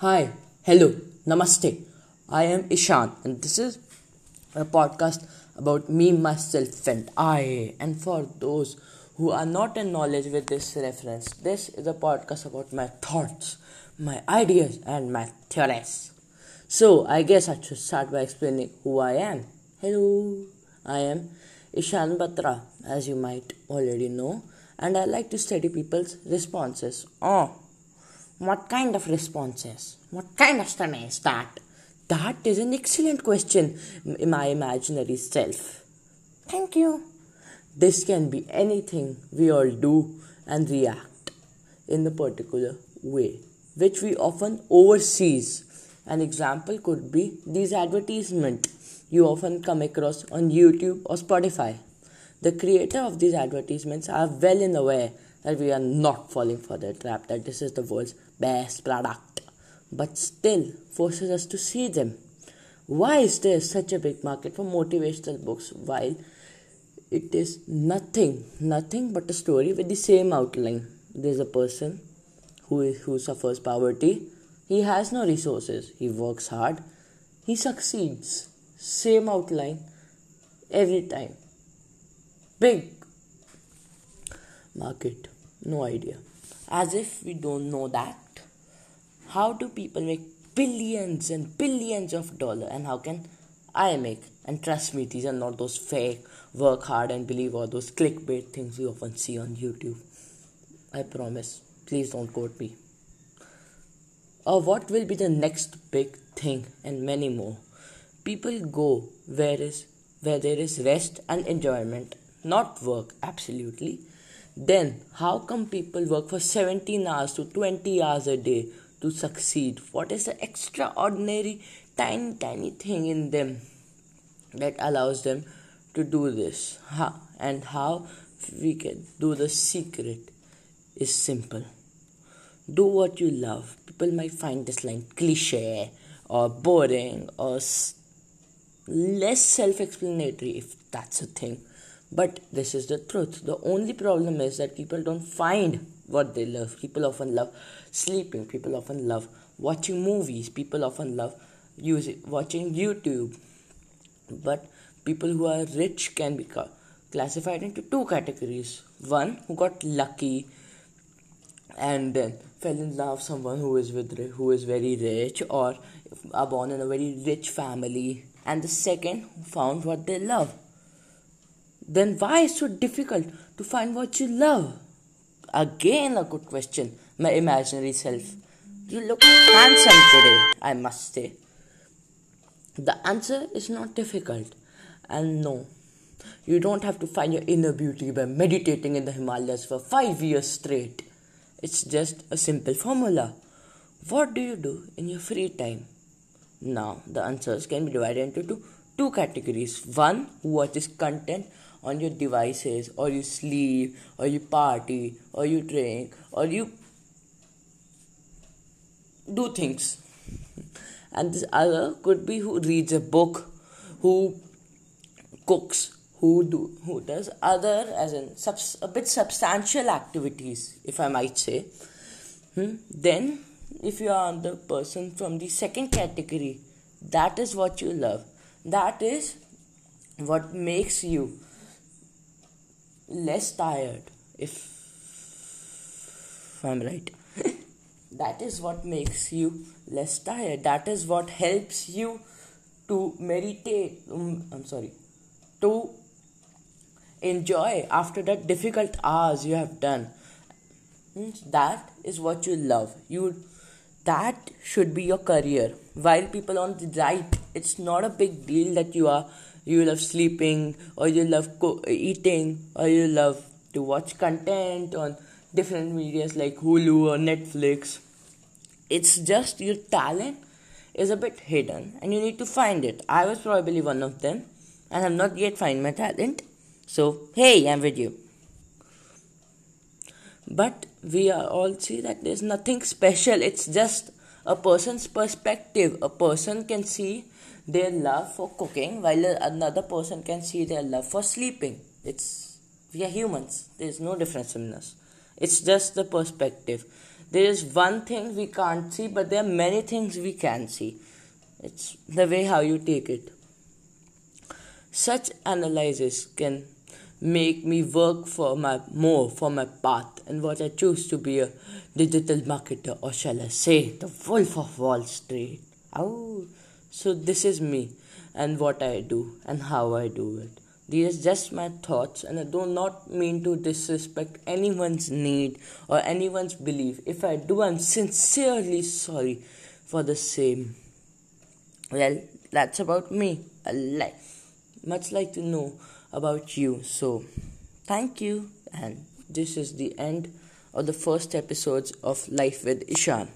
Hi, hello, namaste. I am Ishan, and this is a podcast about me, myself, and I. And for those who are not in knowledge with this reference, this is a podcast about my thoughts, my ideas, and my theories. So, I guess I should start by explaining who I am. Hello, I am Ishan Batra, as you might already know, and I like to study people's responses. Oh, what kind of responses? What kind of study is that? That is an excellent question, my imaginary self. Thank you. This can be anything we all do and react in a particular way, which we often oversees. An example could be these advertisements you often come across on YouTube or Spotify. The creator of these advertisements are well in aware that we are not falling for the trap that this is the world's best product, but still forces us to see them. Why is there such a big market for motivational books while it is nothing, nothing but a story with the same outline? There's a person who, is, who suffers poverty. He has no resources. He works hard. He succeeds. Same outline every time. Big market. No idea. As if we don't know that. How do people make billions and billions of dollars and how can I make? And trust me, these are not those fake work hard and believe all those clickbait things we often see on YouTube. I promise. Please don't quote me. Or what will be the next big thing and many more. People go where is where there is rest and enjoyment, not work, absolutely. Then, how come people work for 17 hours to 20 hours a day to succeed? What is the extraordinary, tiny, tiny thing in them that allows them to do this? How, and how we can do the secret is simple. Do what you love. People might find this line cliche or boring or less self explanatory if that's a thing but this is the truth. The only problem is that people don't find what they love. People often love sleeping. People often love watching movies. People often love using watching YouTube. But people who are rich can be classified into two categories. One who got lucky and then fell in love with someone who is with who is very rich or are born in a very rich family and the second who found what they love then why is it so difficult to find what you love? Again, a good question, my imaginary self. You look handsome today, I must say. The answer is not difficult, and no, you don't have to find your inner beauty by meditating in the Himalayas for five years straight. It's just a simple formula. What do you do in your free time? Now, the answers can be divided into two, two categories. One who watches content on your devices or you sleep or you party or you drink or you do things. And this other could be who reads a book who cooks who do who does other as in subs, a bit substantial activities if i might say. Hmm? then if you are the person from the second category that is what you love. That is what makes you less tired if I'm right. that is what makes you less tired. That is what helps you to meditate. Um, I'm sorry, to enjoy after that difficult hours you have done. That is what you love. You that should be your career. While people on the right, it's not a big deal that you are you love sleeping or you love co- eating or you love to watch content on different medias like Hulu or Netflix. It's just your talent is a bit hidden and you need to find it. I was probably one of them and I have not yet found my talent. So, hey, I'm with you. But we all see that there's nothing special, it's just a person's perspective. A person can see their love for cooking while another person can see their love for sleeping it's we are humans there's no difference in us it's just the perspective there is one thing we can't see, but there are many things we can see. It's the way how you take it. Such analysis can make me work for my more for my path and what I choose to be a digital marketer or shall I say the wolf of Wall Street. Oh, so this is me and what I do and how I do it. These are just my thoughts, and I do not mean to disrespect anyone's need or anyone's belief. If I do, I'm sincerely sorry for the same. Well, that's about me. I like much like to know about you. So, thank you, and this is the end of the first episodes of Life with Ishan.